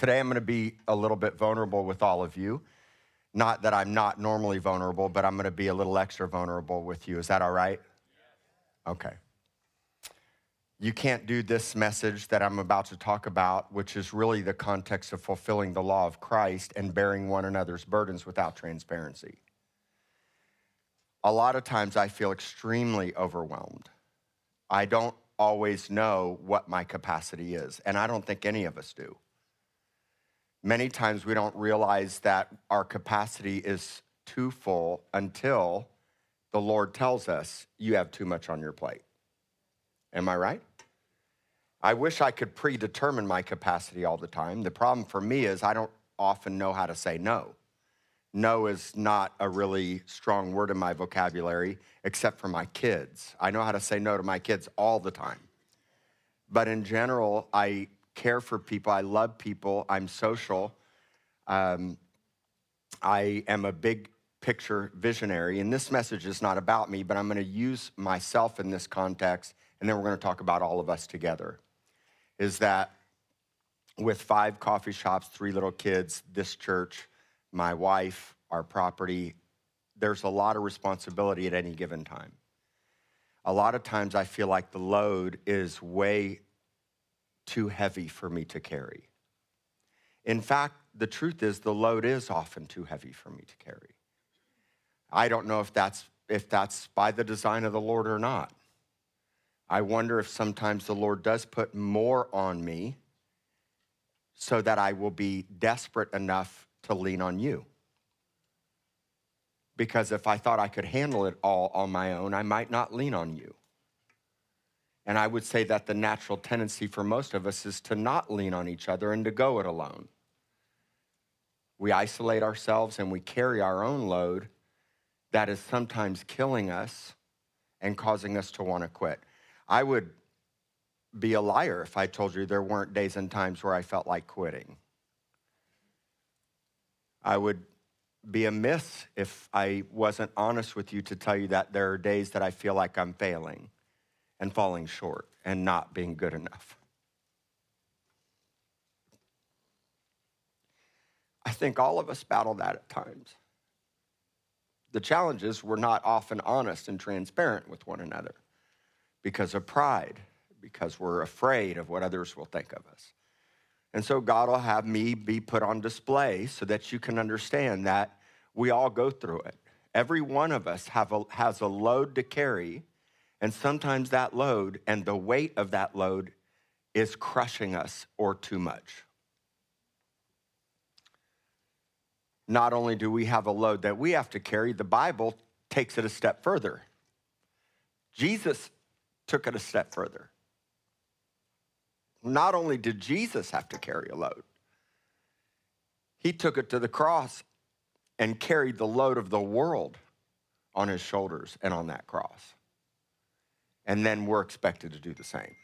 Today, I'm going to be a little bit vulnerable with all of you. Not that I'm not normally vulnerable, but I'm going to be a little extra vulnerable with you. Is that all right? Okay. You can't do this message that I'm about to talk about, which is really the context of fulfilling the law of Christ and bearing one another's burdens without transparency. A lot of times I feel extremely overwhelmed. I don't always know what my capacity is, and I don't think any of us do. Many times we don't realize that our capacity is too full until the Lord tells us, You have too much on your plate. Am I right? I wish I could predetermine my capacity all the time. The problem for me is I don't often know how to say no. No is not a really strong word in my vocabulary, except for my kids. I know how to say no to my kids all the time. But in general, I care for people. I love people. I'm social. Um, I am a big picture visionary. And this message is not about me, but I'm going to use myself in this context. And then we're going to talk about all of us together is that with five coffee shops, three little kids, this church, my wife, our property, there's a lot of responsibility at any given time. A lot of times I feel like the load is way too heavy for me to carry. In fact, the truth is the load is often too heavy for me to carry. I don't know if that's if that's by the design of the Lord or not. I wonder if sometimes the Lord does put more on me so that I will be desperate enough to lean on you. Because if I thought I could handle it all on my own, I might not lean on you. And I would say that the natural tendency for most of us is to not lean on each other and to go it alone. We isolate ourselves and we carry our own load that is sometimes killing us and causing us to want to quit. I would be a liar if I told you there weren't days and times where I felt like quitting. I would be a myth if I wasn't honest with you to tell you that there are days that I feel like I'm failing and falling short and not being good enough. I think all of us battle that at times. The challenge is we're not often honest and transparent with one another because of pride, because we're afraid of what others will think of us. And so God will have me be put on display so that you can understand that we all go through it. Every one of us have a, has a load to carry, and sometimes that load and the weight of that load is crushing us or too much. Not only do we have a load that we have to carry, the Bible takes it a step further. Jesus took it a step further. Not only did Jesus have to carry a load, he took it to the cross and carried the load of the world on his shoulders and on that cross. And then we're expected to do the same.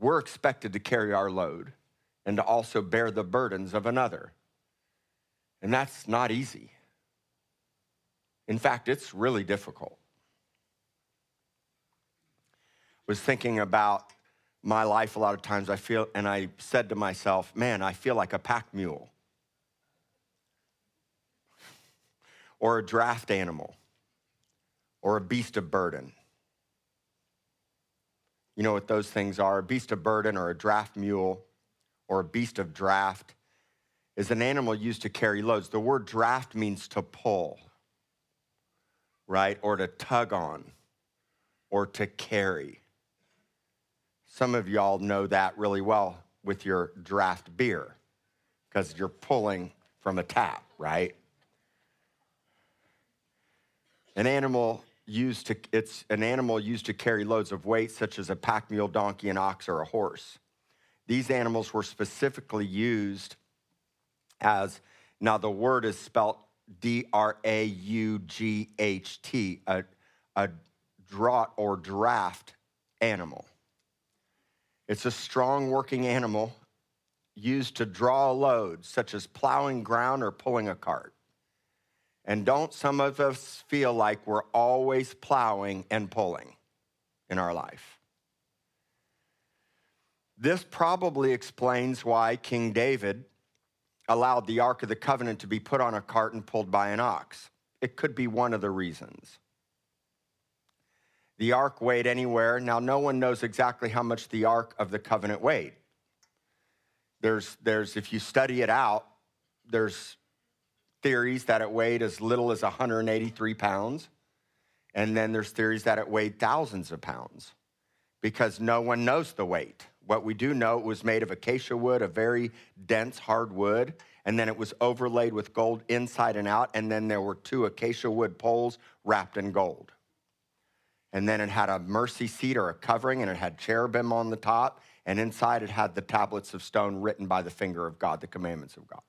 We're expected to carry our load and to also bear the burdens of another. And that's not easy. In fact, it's really difficult. was thinking about my life a lot of times I feel and I said to myself, "Man, I feel like a pack mule." or a draft animal or a beast of burden. You know what those things are? A beast of burden or a draft mule or a beast of draft is an animal used to carry loads. The word draft means to pull, right? Or to tug on or to carry. Some of y'all know that really well with your draft beer because you're pulling from a tap, right? An animal used to it's an animal used to carry loads of weight such as a pack mule, donkey, an ox, or a horse. These animals were specifically used as now the word is spelled D R A U G H T, a, a draught or draft animal. It's a strong working animal used to draw a load, such as plowing ground or pulling a cart. And don't some of us feel like we're always plowing and pulling in our life? This probably explains why King David allowed the Ark of the Covenant to be put on a cart and pulled by an ox. It could be one of the reasons. The ark weighed anywhere. Now, no one knows exactly how much the Ark of the Covenant weighed. There's, there's, if you study it out, there's theories that it weighed as little as 183 pounds. And then there's theories that it weighed thousands of pounds because no one knows the weight. What we do know, it was made of acacia wood, a very dense, hard wood, and then it was overlaid with gold inside and out, and then there were two acacia wood poles wrapped in gold. And then it had a mercy seat or a covering, and it had cherubim on the top, and inside it had the tablets of stone written by the finger of God, the commandments of God.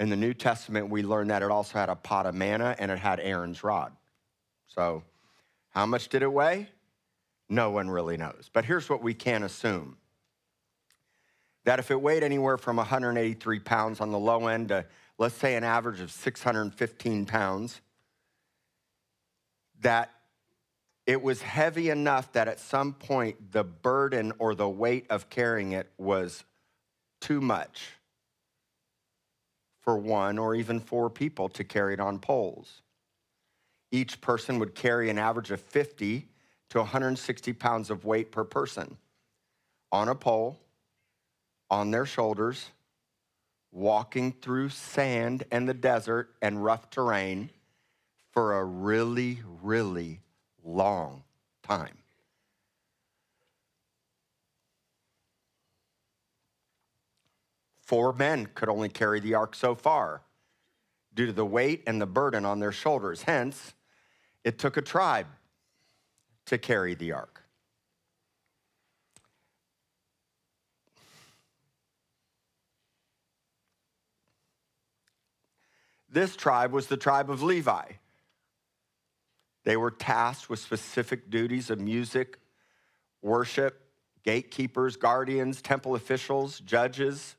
In the New Testament, we learn that it also had a pot of manna and it had Aaron's rod. So, how much did it weigh? No one really knows. But here's what we can assume that if it weighed anywhere from 183 pounds on the low end to, let's say, an average of 615 pounds, that it was heavy enough that at some point the burden or the weight of carrying it was too much for one or even four people to carry it on poles. Each person would carry an average of 50 to 160 pounds of weight per person on a pole, on their shoulders, walking through sand and the desert and rough terrain for a really, really long time. Four men could only carry the ark so far due to the weight and the burden on their shoulders. Hence, it took a tribe to carry the ark. This tribe was the tribe of Levi. They were tasked with specific duties of music, worship, gatekeepers, guardians, temple officials, judges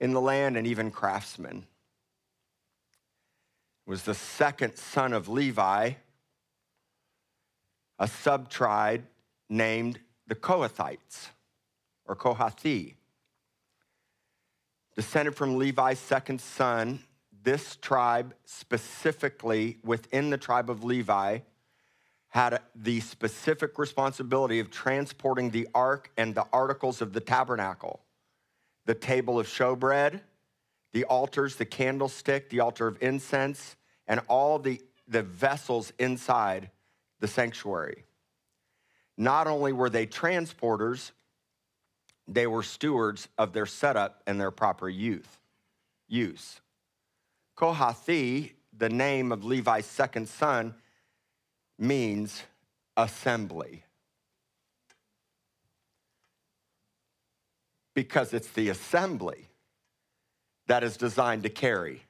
in the land, and even craftsmen. Was the second son of Levi a subtribe named the Kohathites or Kohathi. Descended from Levi's second son, this tribe specifically within the tribe of Levi had the specific responsibility of transporting the ark and the articles of the tabernacle the table of showbread, the altars, the candlestick, the altar of incense, and all the, the vessels inside the sanctuary. Not only were they transporters, they were stewards of their setup and their proper youth, use. Kohathi, the name of Levi's second son, means assembly. Because it's the assembly that is designed to carry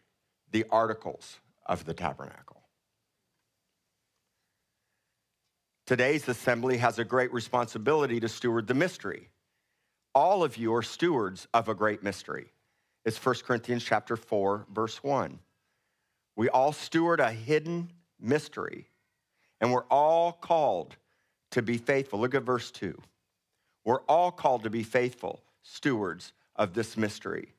the articles of the tabernacle. Today's assembly has a great responsibility to steward the mystery. All of you are stewards of a great mystery. It's 1 Corinthians chapter 4 verse 1. We all steward a hidden mystery and we're all called to be faithful. Look at verse 2. We're all called to be faithful stewards of this mystery.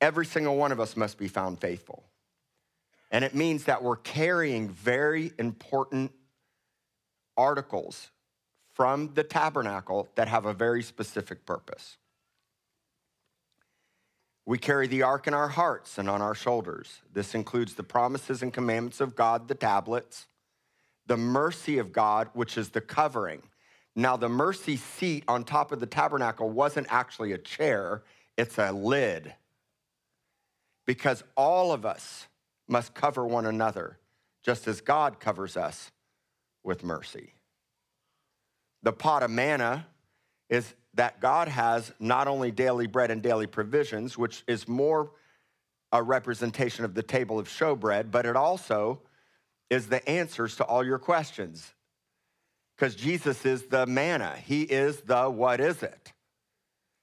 Every single one of us must be found faithful. And it means that we're carrying very important articles from the tabernacle that have a very specific purpose. We carry the ark in our hearts and on our shoulders. This includes the promises and commandments of God, the tablets, the mercy of God, which is the covering. Now, the mercy seat on top of the tabernacle wasn't actually a chair, it's a lid. Because all of us must cover one another, just as God covers us with mercy. The pot of manna is that God has not only daily bread and daily provisions, which is more a representation of the table of showbread, but it also is the answers to all your questions because Jesus is the manna. He is the what is it.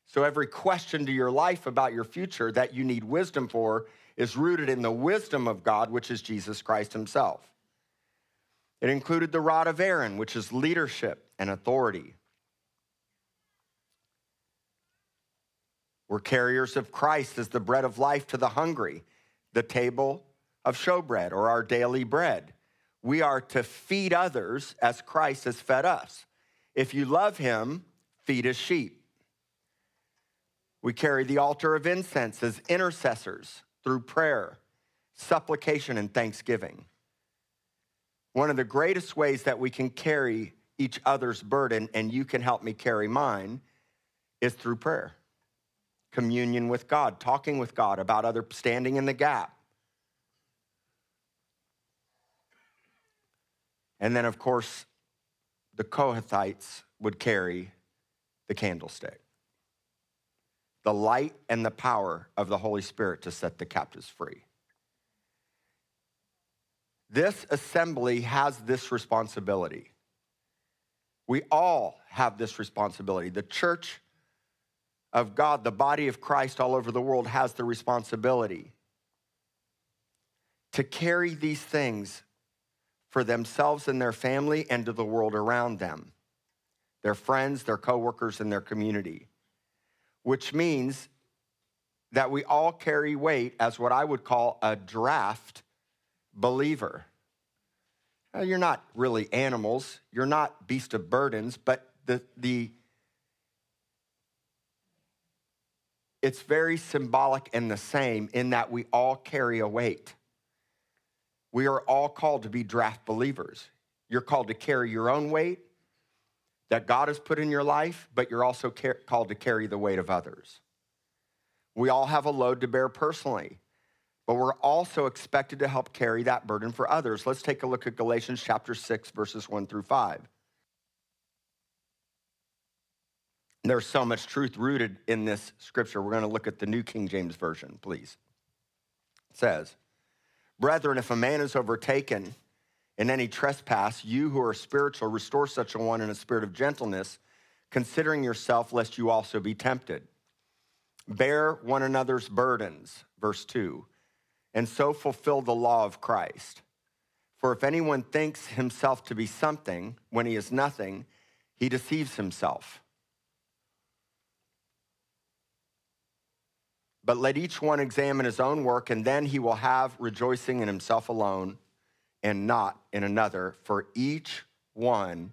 So every question to your life about your future that you need wisdom for is rooted in the wisdom of God, which is Jesus Christ himself. It included the rod of Aaron, which is leadership and authority. We're carriers of Christ as the bread of life to the hungry, the table of showbread or our daily bread. We are to feed others as Christ has fed us. If you love him, feed his sheep. We carry the altar of incense as intercessors through prayer, supplication, and thanksgiving. One of the greatest ways that we can carry each other's burden, and you can help me carry mine, is through prayer. Communion with God, talking with God about other standing in the gap. And then, of course, the Kohathites would carry the candlestick the light and the power of the Holy Spirit to set the captives free. This assembly has this responsibility. We all have this responsibility. The church of God, the body of Christ all over the world, has the responsibility to carry these things for themselves and their family and to the world around them, their friends, their coworkers, and their community which means that we all carry weight as what I would call a draft believer. Now, you're not really animals, you're not beast of burdens, but the, the it's very symbolic and the same in that we all carry a weight. We are all called to be draft believers. You're called to carry your own weight, that God has put in your life, but you're also called to carry the weight of others. We all have a load to bear personally, but we're also expected to help carry that burden for others. Let's take a look at Galatians chapter 6, verses 1 through 5. There's so much truth rooted in this scripture. We're going to look at the New King James Version, please. It says, Brethren, if a man is overtaken in any trespass, you who are spiritual, restore such a one in a spirit of gentleness, considering yourself, lest you also be tempted. Bear one another's burdens, verse 2, and so fulfill the law of Christ. For if anyone thinks himself to be something when he is nothing, he deceives himself. But let each one examine his own work, and then he will have rejoicing in himself alone and not in another, for each one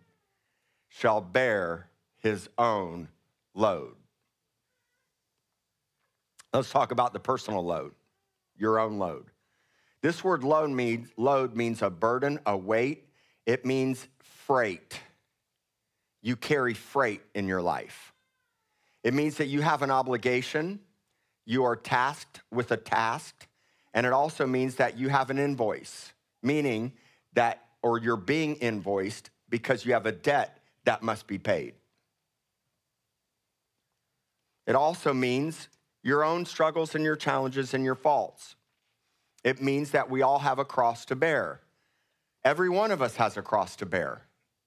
shall bear his own load. Let's talk about the personal load, your own load. This word load means, load means a burden, a weight. It means freight. You carry freight in your life. It means that you have an obligation, you are tasked with a task, and it also means that you have an invoice meaning that, or you're being invoiced because you have a debt that must be paid. It also means your own struggles and your challenges and your faults. It means that we all have a cross to bear. Every one of us has a cross to bear.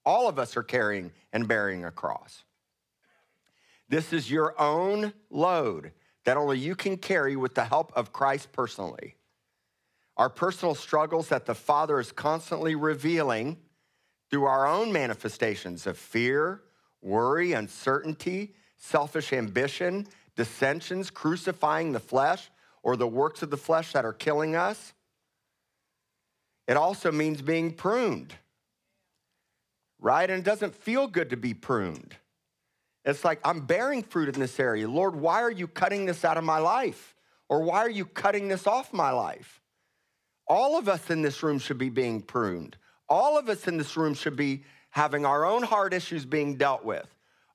All of us are carrying and bearing a cross. This is your own load that only you can carry with the help of Christ personally our personal struggles that the Father is constantly revealing through our own manifestations of fear, worry, uncertainty, selfish ambition, dissensions, crucifying the flesh, or the works of the flesh that are killing us. It also means being pruned, right? And it doesn't feel good to be pruned. It's like, I'm bearing fruit in this area. Lord, why are you cutting this out of my life? Or why are you cutting this off my life? All of us in this room should be being pruned. All of us in this room should be having our own heart issues being dealt with.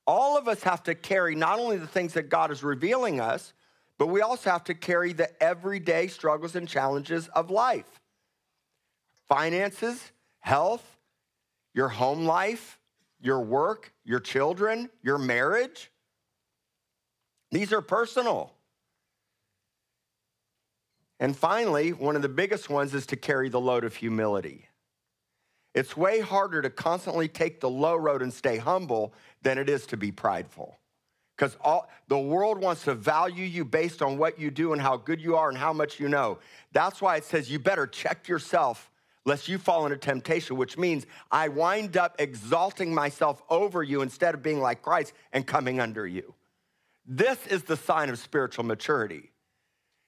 All of us have to carry not only the things that God is revealing us, but we also have to carry the everyday struggles and challenges of life finances, health, your home life, your work, your children, your marriage. These are personal. And finally, one of the biggest ones is to carry the load of humility. It's way harder to constantly take the low road and stay humble than it is to be prideful. Because the world wants to value you based on what you do and how good you are and how much you know. That's why it says you better check yourself lest you fall into temptation, which means I wind up exalting myself over you instead of being like Christ and coming under you. This is the sign of spiritual maturity.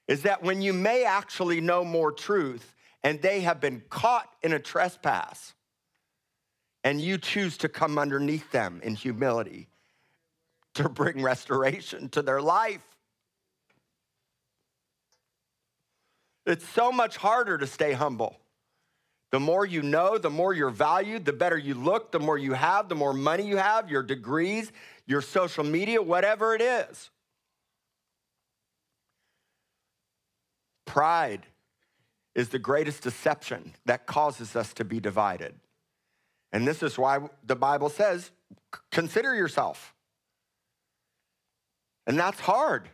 Is that when you may actually know more truth and they have been caught in a trespass and you choose to come underneath them in humility to bring restoration to their life. It's so much harder to stay humble. The more you know, the more you're valued, the better you look, the more you have, the more money you have, your degrees, your social media, whatever it is. Pride is the greatest deception that causes us to be divided. And this is why the Bible says, consider yourself. And that's hard.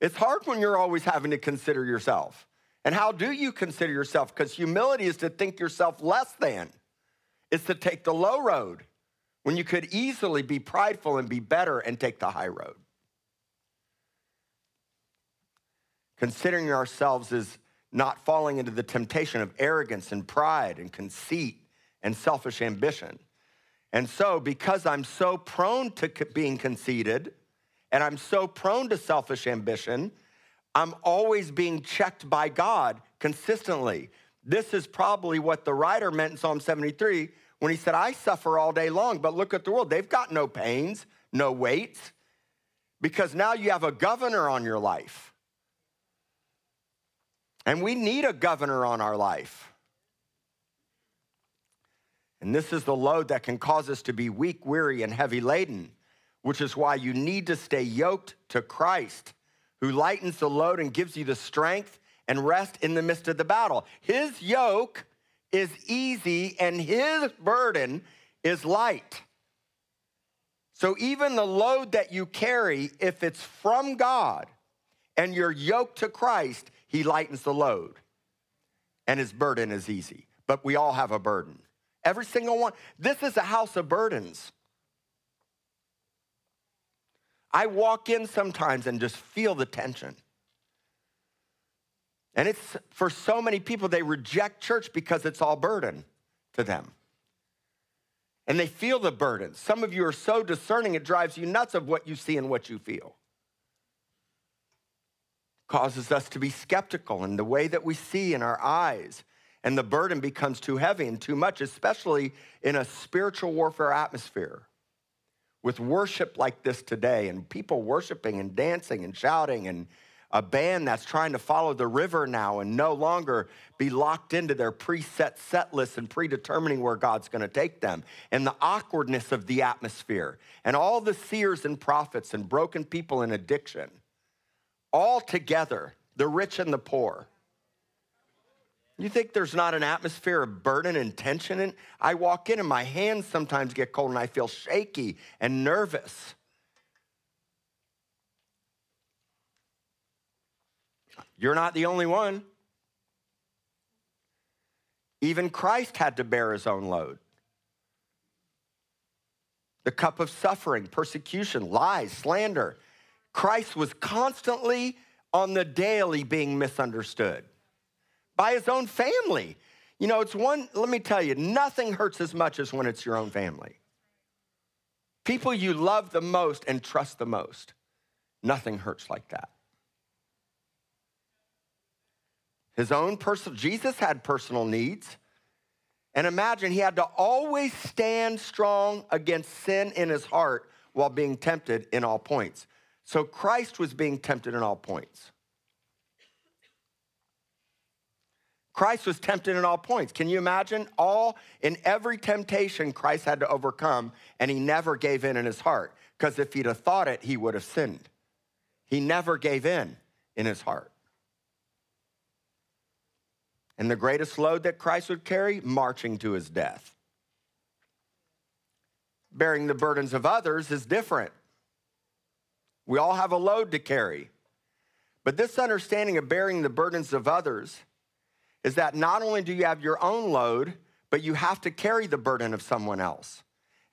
It's hard when you're always having to consider yourself. And how do you consider yourself? Because humility is to think yourself less than, it's to take the low road when you could easily be prideful and be better and take the high road. Considering ourselves is not falling into the temptation of arrogance and pride and conceit and selfish ambition. And so, because I'm so prone to being conceited and I'm so prone to selfish ambition, I'm always being checked by God consistently. This is probably what the writer meant in Psalm 73 when he said, I suffer all day long, but look at the world. They've got no pains, no weights, because now you have a governor on your life. And we need a governor on our life. And this is the load that can cause us to be weak, weary, and heavy laden, which is why you need to stay yoked to Christ, who lightens the load and gives you the strength and rest in the midst of the battle. His yoke is easy and his burden is light. So even the load that you carry, if it's from God and you're yoked to Christ, he lightens the load and his burden is easy. But we all have a burden. Every single one. This is a house of burdens. I walk in sometimes and just feel the tension. And it's for so many people, they reject church because it's all burden to them. And they feel the burden. Some of you are so discerning, it drives you nuts of what you see and what you feel causes us to be skeptical in the way that we see in our eyes. And the burden becomes too heavy and too much, especially in a spiritual warfare atmosphere. With worship like this today, and people worshiping and dancing and shouting, and a band that's trying to follow the river now and no longer be locked into their preset set list and predetermining where God's going to take them, and the awkwardness of the atmosphere, and all the seers and prophets and broken people in addiction all together, the rich and the poor. You think there's not an atmosphere of burden and tension? And I walk in and my hands sometimes get cold and I feel shaky and nervous. You're not the only one. Even Christ had to bear his own load. The cup of suffering, persecution, lies, slander, Christ was constantly on the daily being misunderstood by his own family. You know, it's one, let me tell you, nothing hurts as much as when it's your own family. People you love the most and trust the most, nothing hurts like that. His own personal, Jesus had personal needs. And imagine he had to always stand strong against sin in his heart while being tempted in all points. So Christ was being tempted in all points. Christ was tempted in all points. Can you imagine? All in every temptation Christ had to overcome, and he never gave in in his heart. Because if he'd have thought it, he would have sinned. He never gave in in his heart. And the greatest load that Christ would carry, marching to his death. Bearing the burdens of others is different. We all have a load to carry. But this understanding of bearing the burdens of others is that not only do you have your own load, but you have to carry the burden of someone else.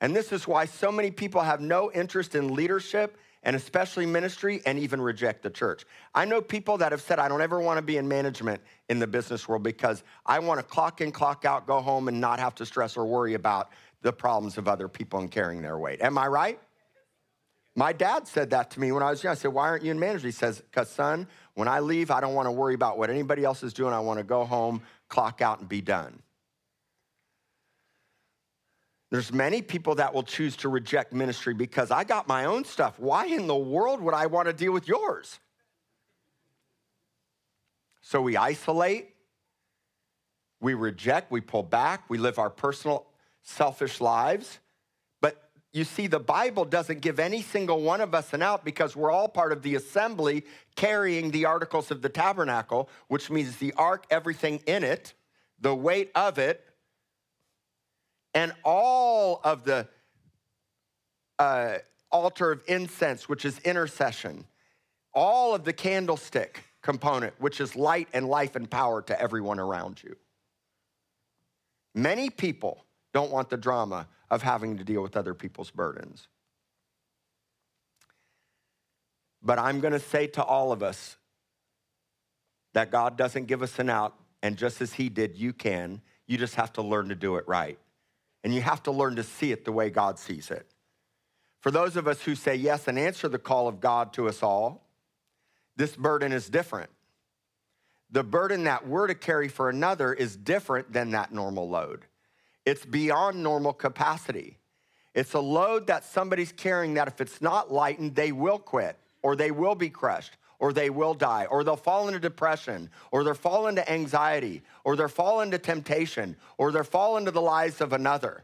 And this is why so many people have no interest in leadership and especially ministry and even reject the church. I know people that have said, I don't ever want to be in management in the business world because I want to clock in, clock out, go home, and not have to stress or worry about the problems of other people and carrying their weight. Am I right? My dad said that to me when I was young. I said, Why aren't you in management? He says, Because, son, when I leave, I don't want to worry about what anybody else is doing. I want to go home, clock out, and be done. There's many people that will choose to reject ministry because I got my own stuff. Why in the world would I want to deal with yours? So we isolate, we reject, we pull back, we live our personal selfish lives. You see, the Bible doesn't give any single one of us an out because we're all part of the assembly carrying the articles of the tabernacle, which means the ark, everything in it, the weight of it, and all of the uh, altar of incense, which is intercession, all of the candlestick component, which is light and life and power to everyone around you. Many people don't want the drama of having to deal with other people's burdens. But I'm going to say to all of us that God doesn't give us an out, and just as He did, you can. You just have to learn to do it right. And you have to learn to see it the way God sees it. For those of us who say yes and answer the call of God to us all, this burden is different. The burden that we're to carry for another is different than that normal load. It's beyond normal capacity. It's a load that somebody's carrying that if it's not lightened, they will quit or they will be crushed or they will die or they'll fall into depression or they'll fall into anxiety or they'll fall into temptation or they'll fall into the lies of another.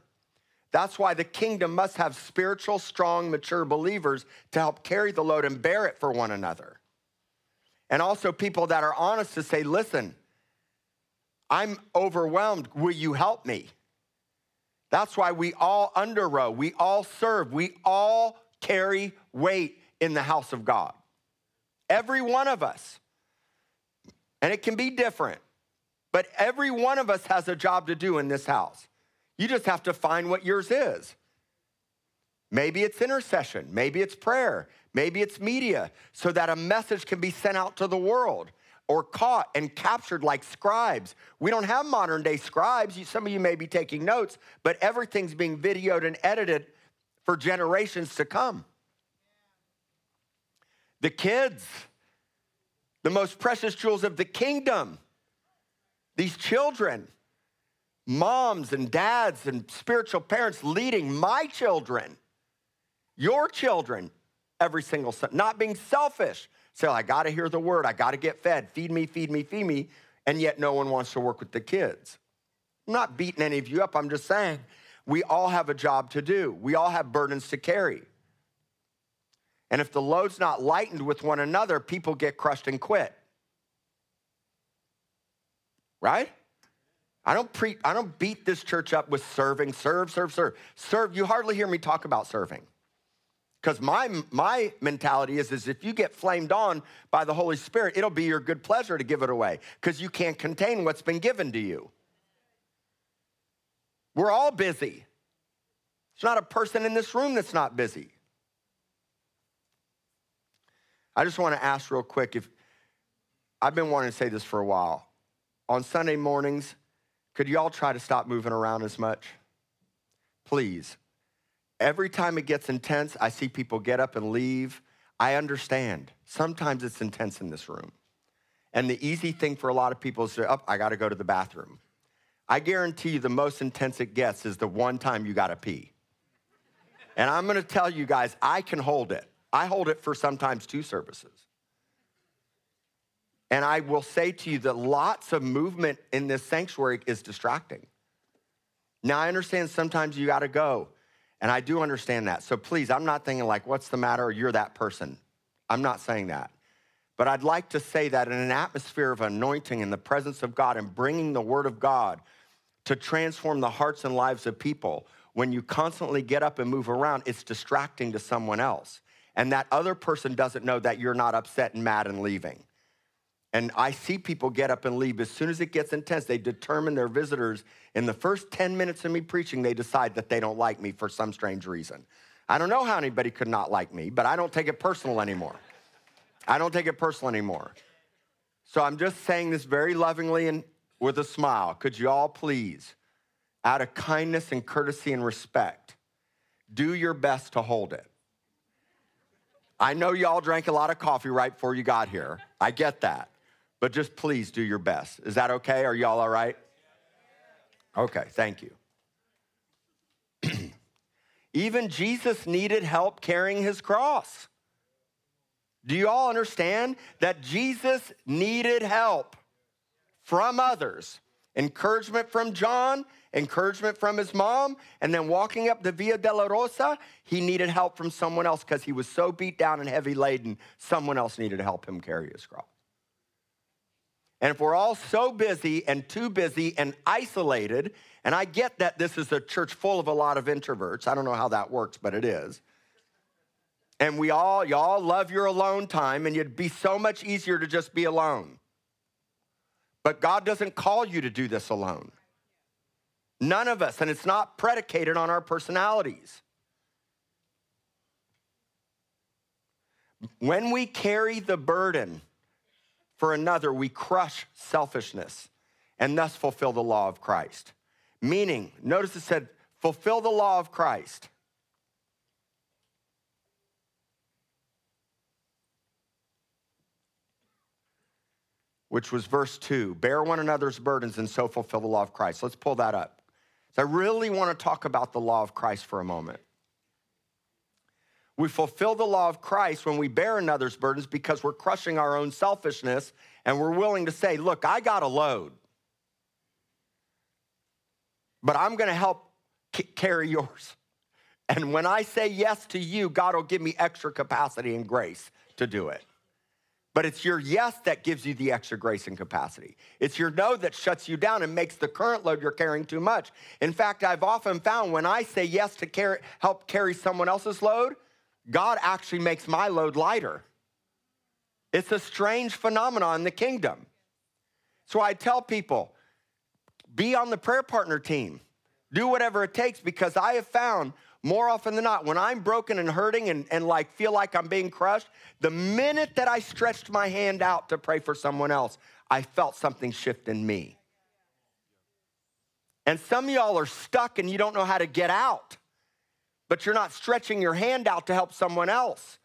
That's why the kingdom must have spiritual, strong, mature believers to help carry the load and bear it for one another. And also people that are honest to say, listen, I'm overwhelmed. Will you help me? That's why we all under row, we all serve, we all carry weight in the house of God. Every one of us. And it can be different, but every one of us has a job to do in this house. You just have to find what yours is. Maybe it's intercession, maybe it's prayer, maybe it's media, so that a message can be sent out to the world or caught and captured like scribes. We don't have modern day scribes. Some of you may be taking notes, but everything's being videoed and edited for generations to come. The kids, the most precious jewels of the kingdom, these children, moms and dads and spiritual parents leading my children, your children, every single son, not being selfish, I got to hear the word. I got to get fed. Feed me, feed me, feed me. And yet no one wants to work with the kids. I'm not beating any of you up. I'm just saying we all have a job to do. We all have burdens to carry. And if the load's not lightened with one another, people get crushed and quit. Right? I don't pre I don't beat this church up with serving, serve, serve, serve. Serve, you hardly hear me talk about serving. Because my, my mentality is, is if you get flamed on by the Holy Spirit, it'll be your good pleasure to give it away because you can't contain what's been given to you. We're all busy. There's not a person in this room that's not busy. I just want to ask real quick if I've been wanting to say this for a while. On Sunday mornings, could you all try to stop moving around as much? Please. Every time it gets intense, I see people get up and leave. I understand. Sometimes it's intense in this room. And the easy thing for a lot of people is to, oh, I gotta go to the bathroom. I guarantee you the most intense it gets is the one time you gotta pee. And I'm gonna tell you guys, I can hold it. I hold it for sometimes two services. And I will say to you that lots of movement in this sanctuary is distracting. Now, I understand sometimes you gotta go. And I do understand that. So please, I'm not thinking like, what's the matter? You're that person. I'm not saying that. But I'd like to say that in an atmosphere of anointing in the presence of God and bringing the word of God to transform the hearts and lives of people, when you constantly get up and move around, it's distracting to someone else. And that other person doesn't know that you're not upset and mad and leaving. And I see people get up and leave. As soon as it gets intense, they determine their visitors. In the first 10 minutes of me preaching, they decide that they don't like me for some strange reason. I don't know how anybody could not like me, but I don't take it personal anymore. I don't take it personal anymore. So I'm just saying this very lovingly and with a smile. Could you all please, out of kindness and courtesy and respect, do your best to hold it? I know y'all drank a lot of coffee right before you got here. I get that. But just please do your best. Is that okay? Are y'all all right? Okay, thank you. Even Jesus needed help carrying his cross. Do you all understand that Jesus needed help from others? Encouragement from John, encouragement from his mom, and then walking up the Via Dolorosa, he needed help from someone else because he was so beat down and heavy laden, someone else needed to help him carry his cross. And if we're all so busy and too busy and isolated, and I get that this is a church full of a lot of introverts, I don't know how that works, but it is. And we all, y'all love your alone time, and it'd be so much easier to just be alone. But God doesn't call you to do this alone. None of us, and it's not predicated on our personalities. When we carry the burden for another, we crush selfishness and thus fulfill the law of Christ. Meaning, notice it said, fulfill the law of Christ. which was verse 2 bear one another's burdens and so fulfill the law of Christ. Let's pull that up. So I really want to talk about the law of Christ for a moment. We fulfill the law of Christ when we bear another's burdens because we're crushing our own selfishness and we're willing to say, Look, I got a load, but I'm going to help c- carry yours. And when I say yes to you, God will give me extra capacity and grace to do it. But it's your yes that gives you the extra grace and capacity. It's your no that shuts you down and makes the current load you're carrying too much. In fact, I've often found when I say yes to carry, help carry someone else's load, God actually makes my load lighter. It's a strange phenomenon in the kingdom. So I tell people be on the prayer partner team, do whatever it takes because I have found more often than not, when I'm broken and hurting and, and like feel like I'm being crushed, the minute that I stretched my hand out to pray for someone else, I felt something shift in me. And some of y'all are stuck and you don't know how to get out, but you're not stretching your hand out to help someone else.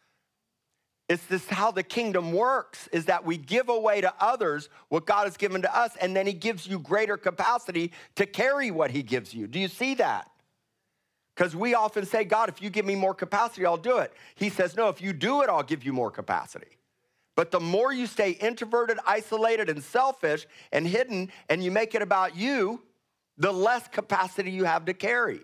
It's this how the kingdom works is that we give away to others what God has given to us, and then He gives you greater capacity to carry what He gives you. Do you see that? Because we often say, God, if you give me more capacity, I'll do it. He says, No, if you do it, I'll give you more capacity. But the more you stay introverted, isolated, and selfish and hidden, and you make it about you, the less capacity you have to carry.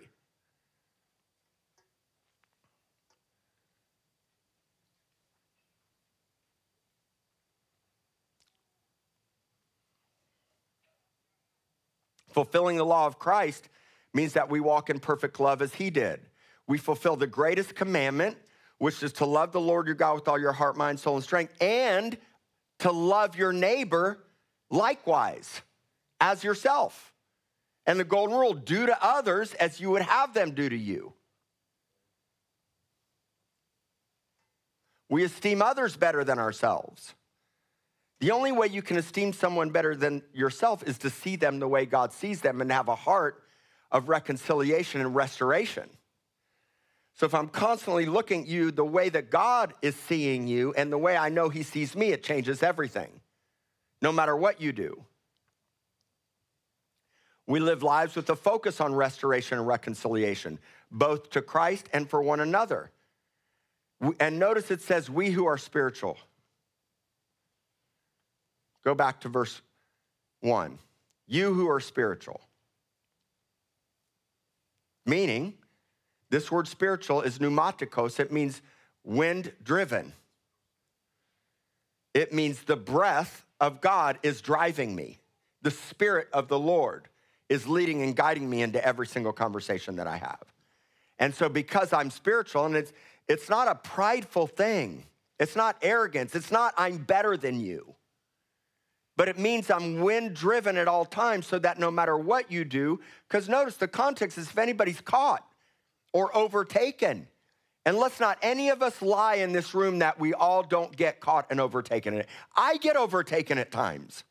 Fulfilling the law of Christ means that we walk in perfect love as he did. We fulfill the greatest commandment, which is to love the Lord your God with all your heart, mind, soul, and strength, and to love your neighbor likewise as yourself. And the golden rule do to others as you would have them do to you. We esteem others better than ourselves. The only way you can esteem someone better than yourself is to see them the way God sees them and have a heart of reconciliation and restoration. So if I'm constantly looking at you the way that God is seeing you and the way I know He sees me, it changes everything, no matter what you do. We live lives with a focus on restoration and reconciliation, both to Christ and for one another. And notice it says, We who are spiritual. Go back to verse one. You who are spiritual. Meaning, this word spiritual is pneumaticos, It means wind driven. It means the breath of God is driving me. The spirit of the Lord is leading and guiding me into every single conversation that I have. And so because I'm spiritual and it's it's not a prideful thing. It's not arrogance. It's not I'm better than you but it means I'm wind driven at all times so that no matter what you do, because notice the context is if anybody's caught or overtaken. And let's not any of us lie in this room that we all don't get caught and overtaken in it. I get overtaken at times.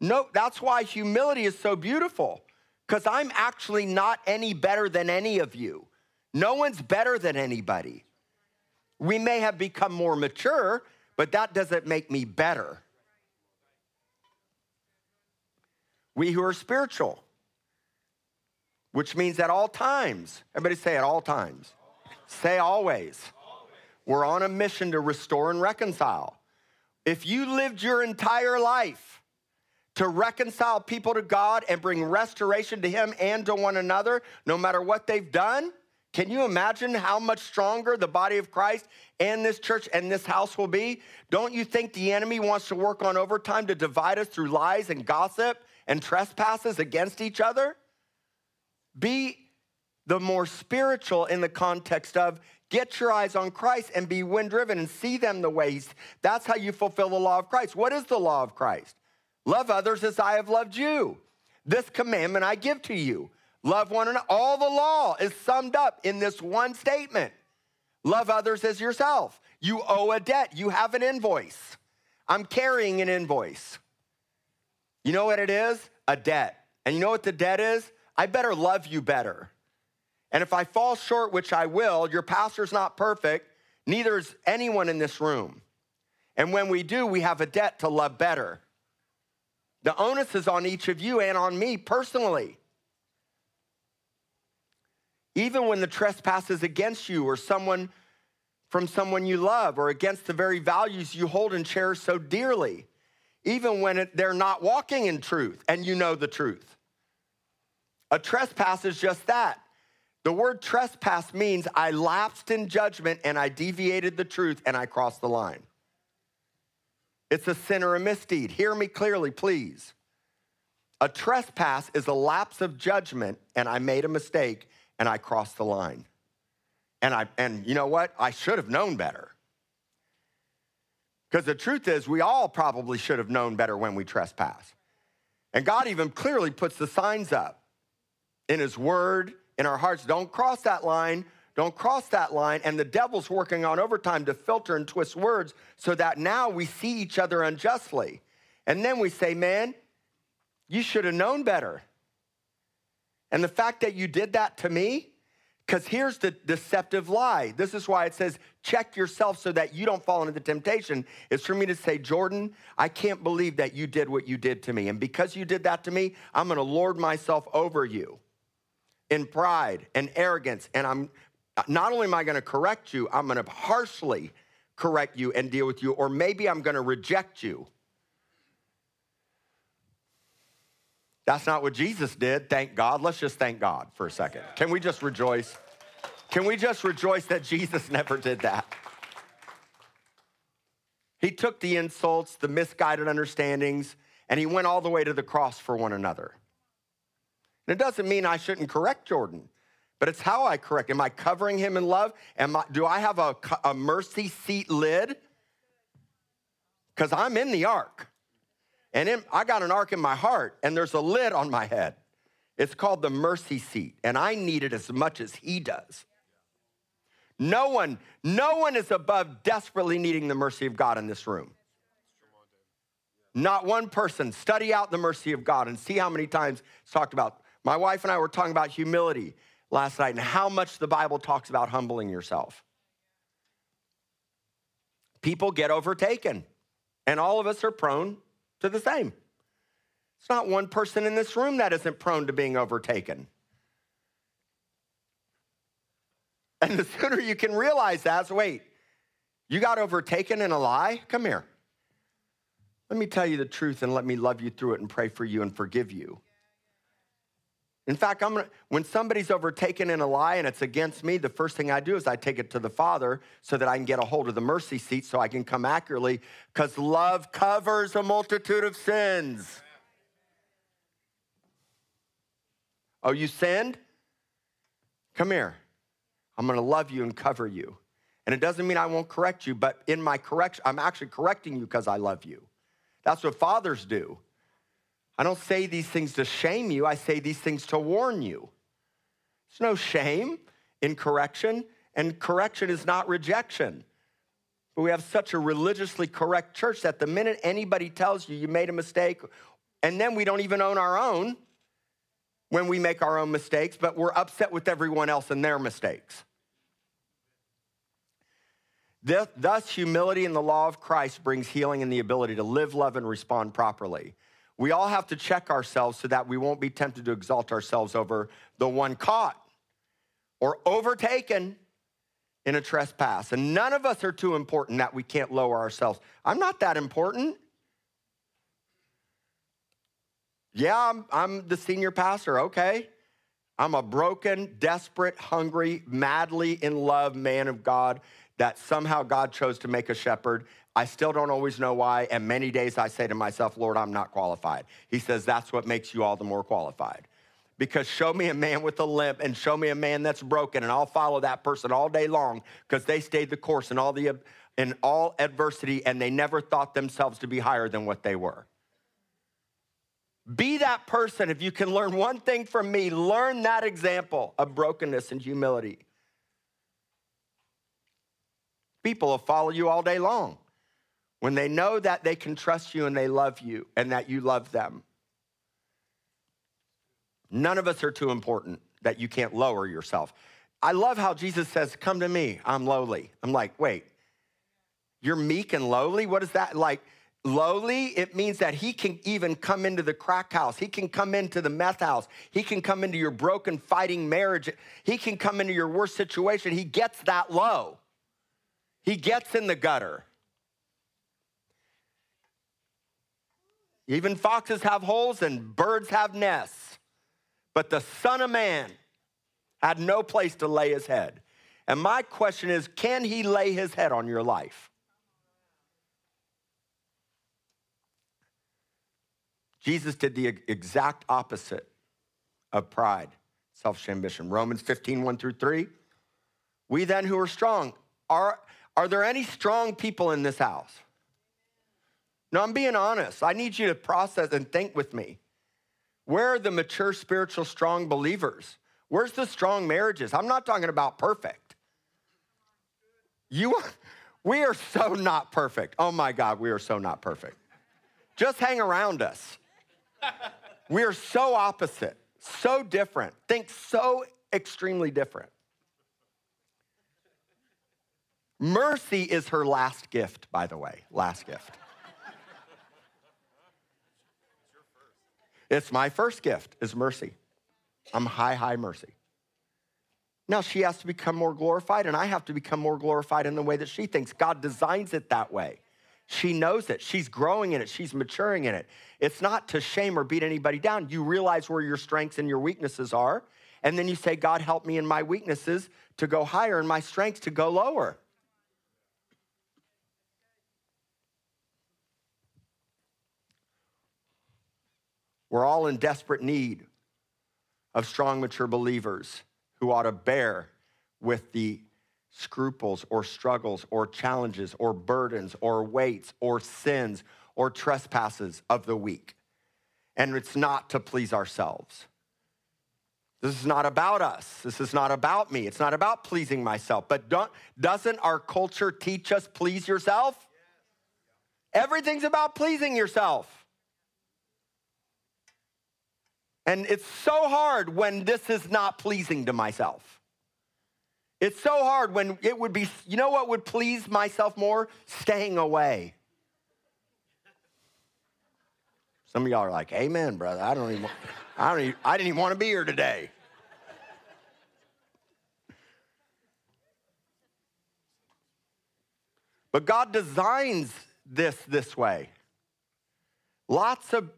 No, that's why humility is so beautiful, because I'm actually not any better than any of you. No one's better than anybody. We may have become more mature, but that doesn't make me better. We who are spiritual, which means at all times, everybody say at all times, say always. We're on a mission to restore and reconcile. If you lived your entire life to reconcile people to God and bring restoration to Him and to one another, no matter what they've done, can you imagine how much stronger the body of Christ and this church and this house will be? Don't you think the enemy wants to work on overtime to divide us through lies and gossip and trespasses against each other? Be the more spiritual in the context of get your eyes on Christ and be wind driven and see them the ways. That's how you fulfill the law of Christ. What is the law of Christ? Love others as I have loved you. This commandment I give to you Love one another. All the law is summed up in this one statement love others as yourself. You owe a debt, you have an invoice. I'm carrying an invoice. You know what it is? A debt. And you know what the debt is? I better love you better. And if I fall short, which I will, your pastor's not perfect, neither is anyone in this room. And when we do, we have a debt to love better. The onus is on each of you and on me personally. Even when the trespass is against you or someone from someone you love or against the very values you hold and cherish so dearly, even when it, they're not walking in truth and you know the truth. A trespass is just that. The word trespass means I lapsed in judgment and I deviated the truth and I crossed the line. It's a sin or a misdeed. Hear me clearly, please. A trespass is a lapse of judgment and I made a mistake and I crossed the line. And I and you know what? I should have known better. Because the truth is, we all probably should have known better when we trespass. And God even clearly puts the signs up in His Word, in our hearts. Don't cross that line. Don't cross that line. And the devil's working on overtime to filter and twist words so that now we see each other unjustly. And then we say, man, you should have known better. And the fact that you did that to me, because here's the deceptive lie. This is why it says, check yourself so that you don't fall into the temptation. It's for me to say, Jordan, I can't believe that you did what you did to me. And because you did that to me, I'm going to lord myself over you in pride and arrogance. And I'm not only am I going to correct you, I'm going to harshly correct you and deal with you, or maybe I'm going to reject you. That's not what Jesus did, thank God. Let's just thank God for a second. Can we just rejoice? Can we just rejoice that Jesus never did that? He took the insults, the misguided understandings, and he went all the way to the cross for one another. And it doesn't mean I shouldn't correct Jordan, but it's how I correct. Am I covering him in love? Am I, do I have a, a mercy seat lid? Because I'm in the ark. And in, I got an ark in my heart, and there's a lid on my head. It's called the mercy seat, and I need it as much as he does. No one, no one is above desperately needing the mercy of God in this room. Not one person. Study out the mercy of God and see how many times it's talked about. My wife and I were talking about humility last night and how much the Bible talks about humbling yourself. People get overtaken, and all of us are prone to the same. It's not one person in this room that isn't prone to being overtaken. And the sooner you can realize that, wait, you got overtaken in a lie? Come here. Let me tell you the truth and let me love you through it and pray for you and forgive you. In fact, I'm gonna, when somebody's overtaken in a lie and it's against me, the first thing I do is I take it to the Father so that I can get a hold of the mercy seat so I can come accurately because love covers a multitude of sins. Oh, you sinned? Come here. I'm gonna love you and cover you. And it doesn't mean I won't correct you, but in my correction, I'm actually correcting you because I love you. That's what fathers do. I don't say these things to shame you, I say these things to warn you. There's no shame in correction, and correction is not rejection. But we have such a religiously correct church that the minute anybody tells you you made a mistake, and then we don't even own our own, when we make our own mistakes, but we're upset with everyone else and their mistakes. Thus, humility in the law of Christ brings healing and the ability to live, love, and respond properly. We all have to check ourselves so that we won't be tempted to exalt ourselves over the one caught or overtaken in a trespass. And none of us are too important that we can't lower ourselves. I'm not that important. Yeah, I'm, I'm the senior pastor, okay. I'm a broken, desperate, hungry, madly in love man of God that somehow God chose to make a shepherd. I still don't always know why. And many days I say to myself, Lord, I'm not qualified. He says, That's what makes you all the more qualified. Because show me a man with a limp and show me a man that's broken, and I'll follow that person all day long because they stayed the course in all, the, in all adversity and they never thought themselves to be higher than what they were. Be that person. If you can learn one thing from me, learn that example of brokenness and humility. People will follow you all day long when they know that they can trust you and they love you and that you love them. None of us are too important that you can't lower yourself. I love how Jesus says, Come to me, I'm lowly. I'm like, wait, you're meek and lowly? What is that? Like, lowly, it means that he can even come into the crack house. He can come into the meth house. He can come into your broken, fighting marriage. He can come into your worst situation. He gets that low. He gets in the gutter. Even foxes have holes and birds have nests. But the Son of Man had no place to lay his head. And my question is can he lay his head on your life? Jesus did the exact opposite of pride, selfish ambition. Romans 15, 1 through 3. We then who are strong, are, are there any strong people in this house? No, I'm being honest. I need you to process and think with me. Where are the mature, spiritual, strong believers? Where's the strong marriages? I'm not talking about perfect. You, we are so not perfect. Oh my God, we are so not perfect. Just hang around us. We are so opposite, so different, think so extremely different. Mercy is her last gift, by the way, last gift. It's my first gift is mercy. I'm high, high mercy. Now she has to become more glorified, and I have to become more glorified in the way that she thinks. God designs it that way. She knows it. She's growing in it. She's maturing in it. It's not to shame or beat anybody down. You realize where your strengths and your weaknesses are, and then you say, God, help me in my weaknesses to go higher and my strengths to go lower. We're all in desperate need of strong, mature believers who ought to bear with the scruples or struggles or challenges or burdens or weights or sins or trespasses of the weak. And it's not to please ourselves. This is not about us. This is not about me. It's not about pleasing myself. But doesn't our culture teach us please yourself? Everything's about pleasing yourself. And it's so hard when this is not pleasing to myself. It's so hard when it would be, you know what would please myself more? Staying away. Some of y'all are like, Amen, brother. I don't even, I don't even, I didn't even want to be here today. But God designs this this way. Lots of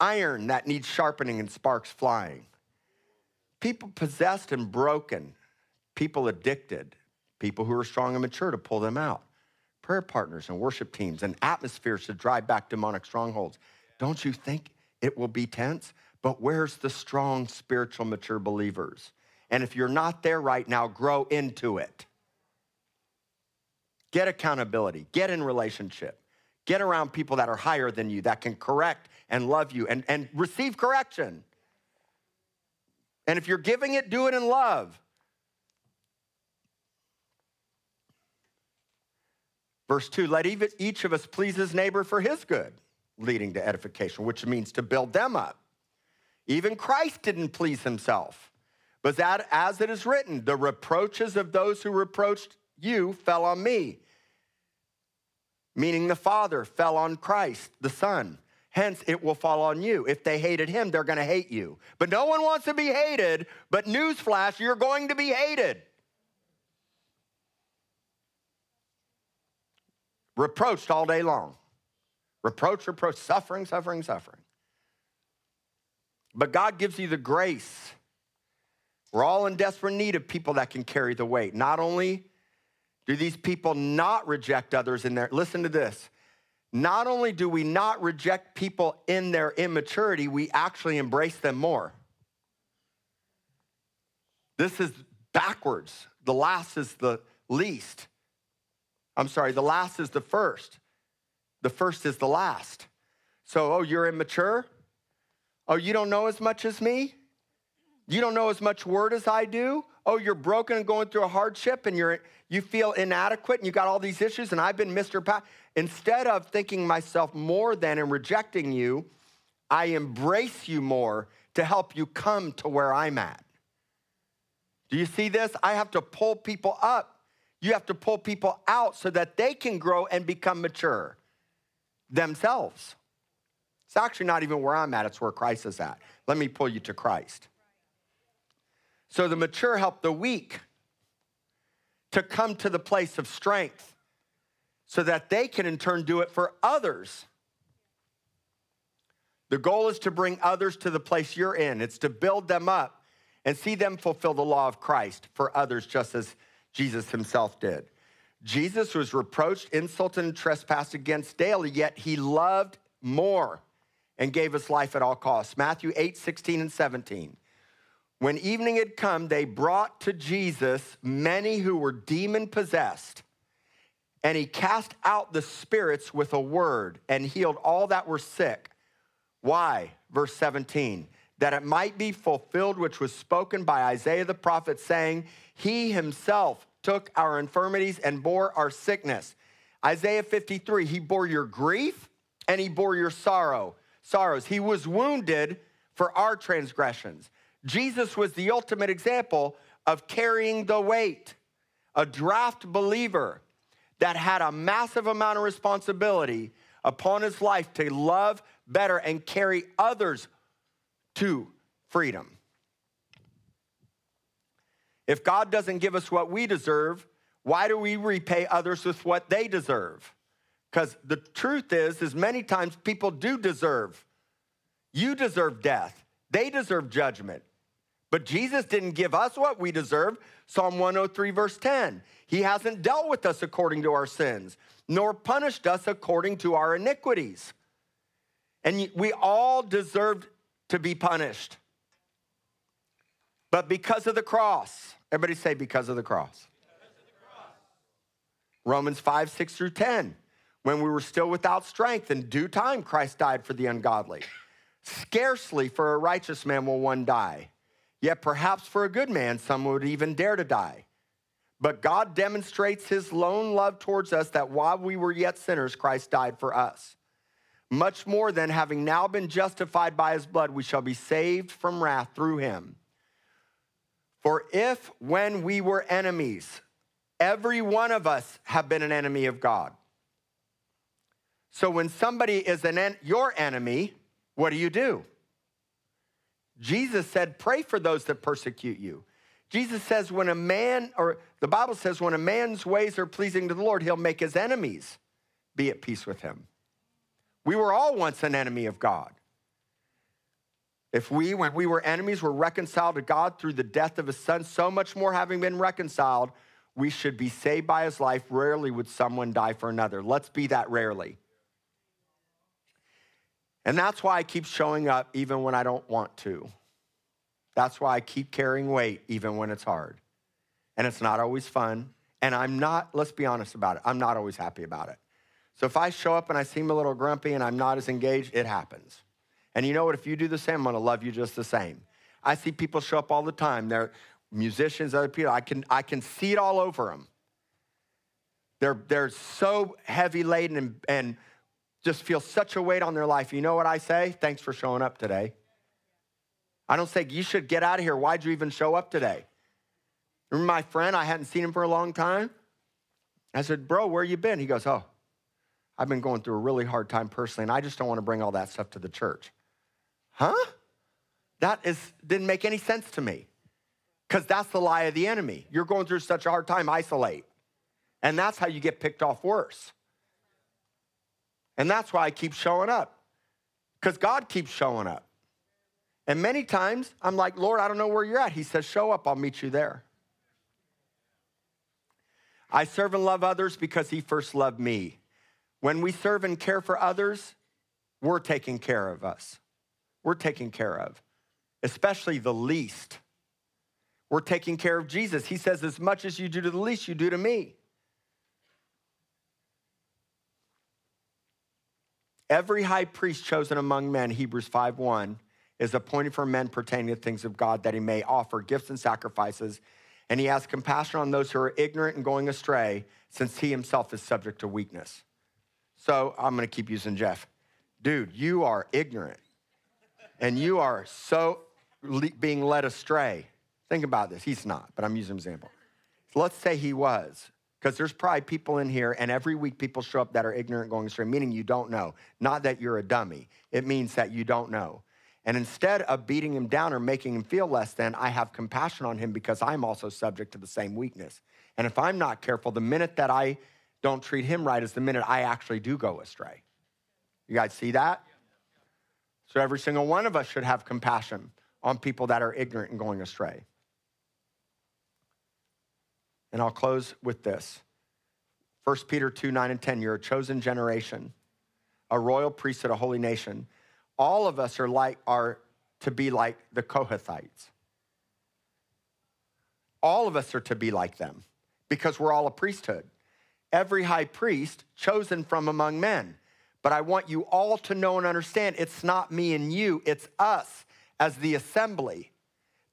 iron that needs sharpening and sparks flying. People possessed and broken, people addicted, people who are strong and mature to pull them out, prayer partners and worship teams, and atmospheres to drive back demonic strongholds. Don't you think it will be tense? But where's the strong, spiritual, mature believers? And if you're not there right now, grow into it. Get accountability, get in relationship, get around people that are higher than you, that can correct and love you and, and receive correction. And if you're giving it, do it in love. Verse 2 let each of us please his neighbor for his good, leading to edification, which means to build them up. Even Christ didn't please himself. But that, as it is written, the reproaches of those who reproached you fell on me. Meaning the Father fell on Christ, the Son. Hence, it will fall on you. If they hated him, they're going to hate you. But no one wants to be hated. But newsflash, you're going to be hated. Reproached all day long. Reproach, reproach, suffering, suffering, suffering. But God gives you the grace. We're all in desperate need of people that can carry the weight. Not only do these people not reject others in their, listen to this. Not only do we not reject people in their immaturity, we actually embrace them more. This is backwards. The last is the least. I'm sorry, the last is the first. The first is the last. So, oh, you're immature? Oh, you don't know as much as me? You don't know as much word as I do? Oh, you're broken and going through a hardship and you're you feel inadequate and you got all these issues and I've been Mr. Instead of thinking myself more than and rejecting you, I embrace you more to help you come to where I'm at. Do you see this? I have to pull people up. You have to pull people out so that they can grow and become mature themselves. It's actually not even where I'm at, it's where Christ is at. Let me pull you to Christ. So the mature help the weak to come to the place of strength so that they can in turn do it for others. The goal is to bring others to the place you're in, it's to build them up and see them fulfill the law of Christ for others, just as Jesus himself did. Jesus was reproached, insulted, and trespassed against daily, yet he loved more and gave his life at all costs. Matthew 8, 16, and 17. When evening had come, they brought to Jesus many who were demon possessed, and he cast out the spirits with a word and healed all that were sick. Why? Verse 17, that it might be fulfilled which was spoken by Isaiah the prophet, saying, He himself took our infirmities and bore our sickness. Isaiah 53, he bore your grief and he bore your sorrow, sorrows. He was wounded for our transgressions. Jesus was the ultimate example of carrying the weight, a draft believer that had a massive amount of responsibility upon his life to love better and carry others to freedom. If God doesn't give us what we deserve, why do we repay others with what they deserve? Because the truth is, is many times people do deserve. You deserve death. They deserve judgment. But Jesus didn't give us what we deserve. Psalm 103, verse 10. He hasn't dealt with us according to our sins, nor punished us according to our iniquities. And we all deserved to be punished. But because of the cross, everybody say, because of the cross. Romans 5, 6 through 10. When we were still without strength, in due time, Christ died for the ungodly. Scarcely for a righteous man will one die. Yet perhaps for a good man, some would even dare to die. But God demonstrates his lone love towards us that while we were yet sinners, Christ died for us. Much more than having now been justified by his blood, we shall be saved from wrath through him. For if when we were enemies, every one of us have been an enemy of God. So when somebody is an en- your enemy, what do you do? Jesus said, Pray for those that persecute you. Jesus says, when a man, or the Bible says, when a man's ways are pleasing to the Lord, he'll make his enemies be at peace with him. We were all once an enemy of God. If we, when we were enemies, were reconciled to God through the death of his son, so much more having been reconciled, we should be saved by his life. Rarely would someone die for another. Let's be that rarely. And that's why I keep showing up even when I don't want to. That's why I keep carrying weight even when it's hard. And it's not always fun. And I'm not, let's be honest about it, I'm not always happy about it. So if I show up and I seem a little grumpy and I'm not as engaged, it happens. And you know what? If you do the same, I'm gonna love you just the same. I see people show up all the time. They're musicians, other people. I can, I can see it all over them. They're, they're so heavy laden and, and just feel such a weight on their life. You know what I say? Thanks for showing up today. I don't say, you should get out of here. Why'd you even show up today? Remember my friend? I hadn't seen him for a long time. I said, Bro, where you been? He goes, Oh, I've been going through a really hard time personally, and I just don't want to bring all that stuff to the church. Huh? That is, didn't make any sense to me. Because that's the lie of the enemy. You're going through such a hard time, isolate. And that's how you get picked off worse. And that's why I keep showing up. Because God keeps showing up. And many times I'm like, Lord, I don't know where you're at. He says, Show up, I'll meet you there. I serve and love others because He first loved me. When we serve and care for others, we're taking care of us. We're taking care of, especially the least. We're taking care of Jesus. He says, As much as you do to the least, you do to me. Every high priest chosen among men, Hebrews 5 1, is appointed for men pertaining to things of God that he may offer gifts and sacrifices. And he has compassion on those who are ignorant and going astray, since he himself is subject to weakness. So I'm going to keep using Jeff. Dude, you are ignorant and you are so being led astray. Think about this. He's not, but I'm using an example. Let's say he was, because there's probably people in here, and every week people show up that are ignorant going astray, meaning you don't know. Not that you're a dummy, it means that you don't know. And instead of beating him down or making him feel less than, I have compassion on him because I'm also subject to the same weakness. And if I'm not careful, the minute that I don't treat him right is the minute I actually do go astray. You guys see that? So every single one of us should have compassion on people that are ignorant and going astray. And I'll close with this 1 Peter 2 9 and 10. You're a chosen generation, a royal priesthood, a holy nation. All of us are like are to be like the Kohathites. All of us are to be like them because we're all a priesthood every high priest chosen from among men. But I want you all to know and understand it's not me and you, it's us as the assembly.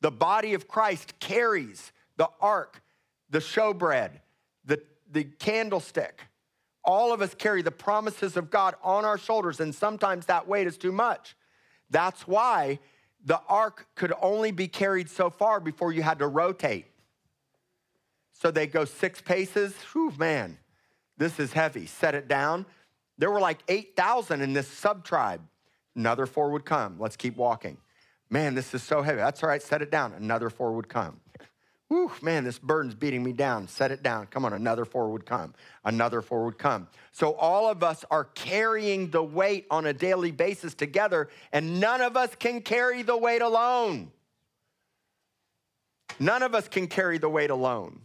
The body of Christ carries the ark, the showbread, the, the candlestick. All of us carry the promises of God on our shoulders, and sometimes that weight is too much. That's why the ark could only be carried so far before you had to rotate. So they go six paces. Whew, man. This is heavy. Set it down. There were like 8,000 in this sub tribe. Another four would come. Let's keep walking. Man, this is so heavy. That's all right. Set it down. Another four would come. Whew, man, this burden's beating me down. Set it down. Come on, another four would come. Another four would come. So all of us are carrying the weight on a daily basis together, and none of us can carry the weight alone. None of us can carry the weight alone.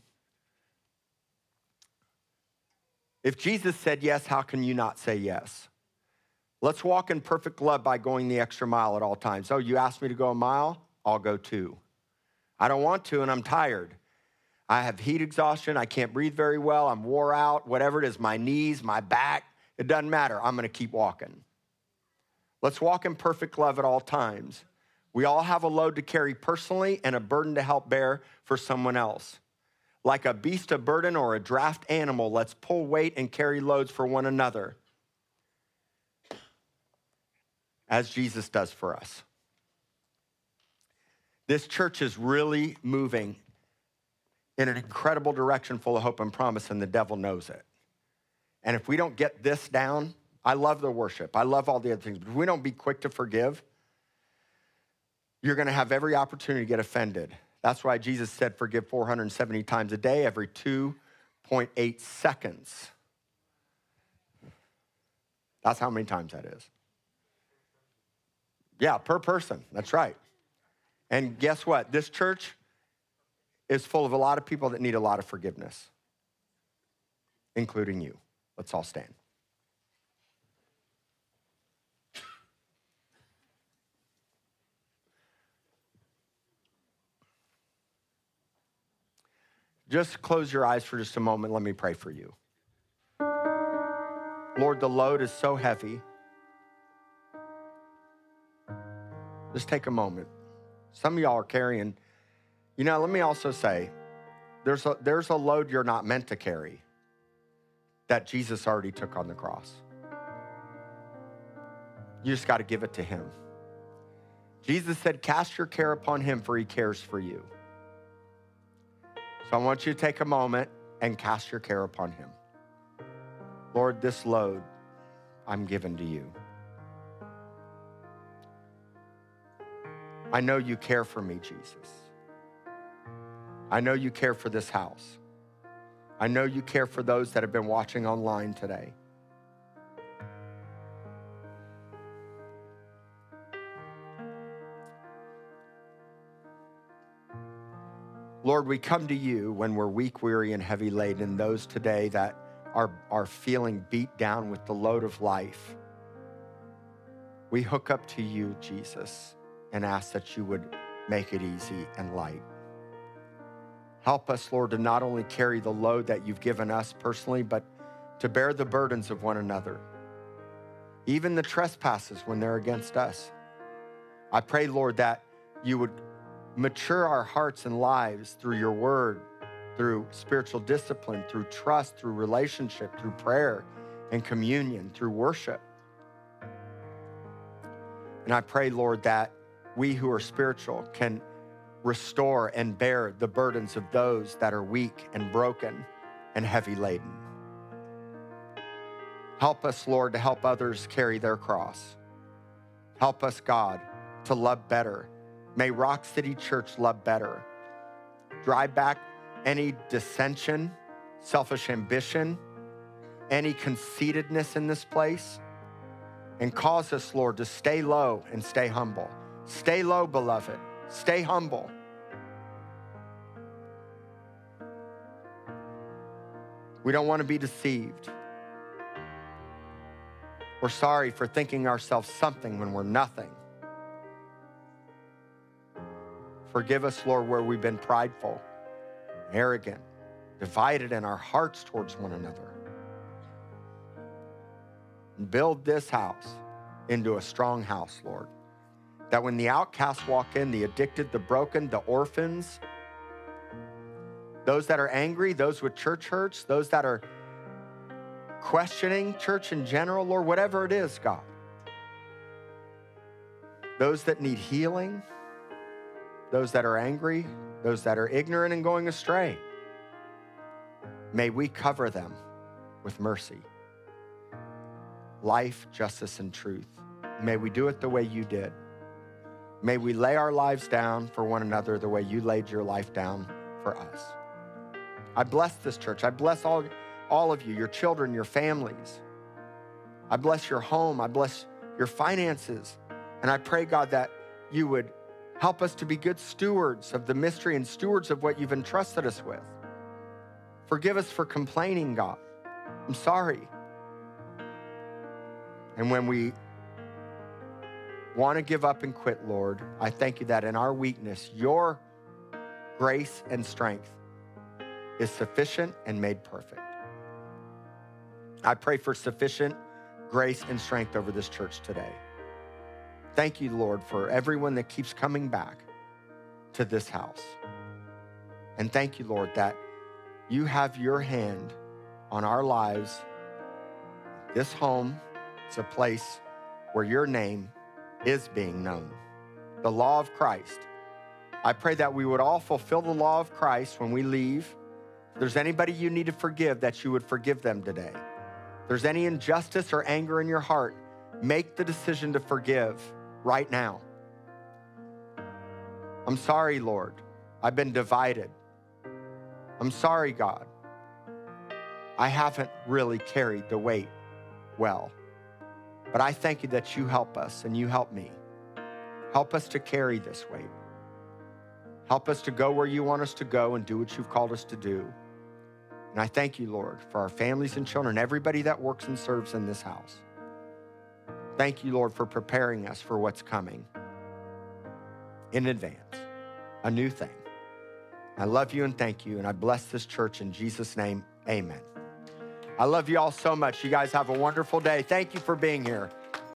If Jesus said yes, how can you not say yes? Let's walk in perfect love by going the extra mile at all times. Oh, you asked me to go a mile? I'll go two. I don't want to, and I'm tired. I have heat exhaustion. I can't breathe very well. I'm wore out, whatever it is, my knees, my back. It doesn't matter. I'm going to keep walking. Let's walk in perfect love at all times. We all have a load to carry personally and a burden to help bear for someone else. Like a beast of burden or a draft animal, let's pull weight and carry loads for one another, as Jesus does for us. This church is really moving in an incredible direction full of hope and promise, and the devil knows it. And if we don't get this down, I love the worship, I love all the other things, but if we don't be quick to forgive, you're gonna have every opportunity to get offended. That's why Jesus said, forgive 470 times a day, every 2.8 seconds. That's how many times that is. Yeah, per person. That's right. And guess what? This church is full of a lot of people that need a lot of forgiveness, including you. Let's all stand. Just close your eyes for just a moment. Let me pray for you. Lord, the load is so heavy. Just take a moment. Some of y'all are carrying, you know, let me also say there's a, there's a load you're not meant to carry that Jesus already took on the cross. You just got to give it to Him. Jesus said, Cast your care upon him, for he cares for you. So I want you to take a moment and cast your care upon him. Lord, this load I'm given to you. I know you care for me, Jesus. I know you care for this house. I know you care for those that have been watching online today. Lord, we come to you when we're weak, weary, and heavy laden, those today that are, are feeling beat down with the load of life. We hook up to you, Jesus, and ask that you would make it easy and light. Help us, Lord, to not only carry the load that you've given us personally, but to bear the burdens of one another, even the trespasses when they're against us. I pray, Lord, that you would mature our hearts and lives through your word, through spiritual discipline, through trust, through relationship, through prayer and communion, through worship. And I pray, Lord, that we who are spiritual can restore and bear the burdens of those that are weak and broken and heavy laden. Help us, Lord, to help others carry their cross. Help us, God, to love better. May Rock City Church love better. Drive back any dissension, selfish ambition, any conceitedness in this place, and cause us, Lord, to stay low and stay humble. Stay low, beloved. Stay humble. We don't want to be deceived. We're sorry for thinking ourselves something when we're nothing. Forgive us, Lord, where we've been prideful, arrogant, divided in our hearts towards one another. And build this house into a strong house, Lord. That when the outcasts walk in, the addicted, the broken, the orphans, those that are angry, those with church hurts, those that are questioning church in general, Lord, whatever it is, God. Those that need healing, those that are angry, those that are ignorant and going astray. May we cover them with mercy, life, justice, and truth. May we do it the way you did. May we lay our lives down for one another the way you laid your life down for us. I bless this church. I bless all, all of you, your children, your families. I bless your home. I bless your finances. And I pray, God, that you would Help us to be good stewards of the mystery and stewards of what you've entrusted us with. Forgive us for complaining, God. I'm sorry. And when we want to give up and quit, Lord, I thank you that in our weakness, your grace and strength is sufficient and made perfect. I pray for sufficient grace and strength over this church today. Thank you, Lord, for everyone that keeps coming back to this house. And thank you, Lord, that you have your hand on our lives. This home is a place where your name is being known, the law of Christ. I pray that we would all fulfill the law of Christ when we leave. If there's anybody you need to forgive, that you would forgive them today. If there's any injustice or anger in your heart, make the decision to forgive right now. I'm sorry, Lord. I've been divided. I'm sorry, God. I haven't really carried the weight well. But I thank you that you help us and you help me. Help us to carry this weight. Help us to go where you want us to go and do what you've called us to do. And I thank you, Lord, for our families and children, everybody that works and serves in this house. Thank you, Lord, for preparing us for what's coming in advance, a new thing. I love you and thank you, and I bless this church in Jesus' name. Amen. I love you all so much. You guys have a wonderful day. Thank you for being here.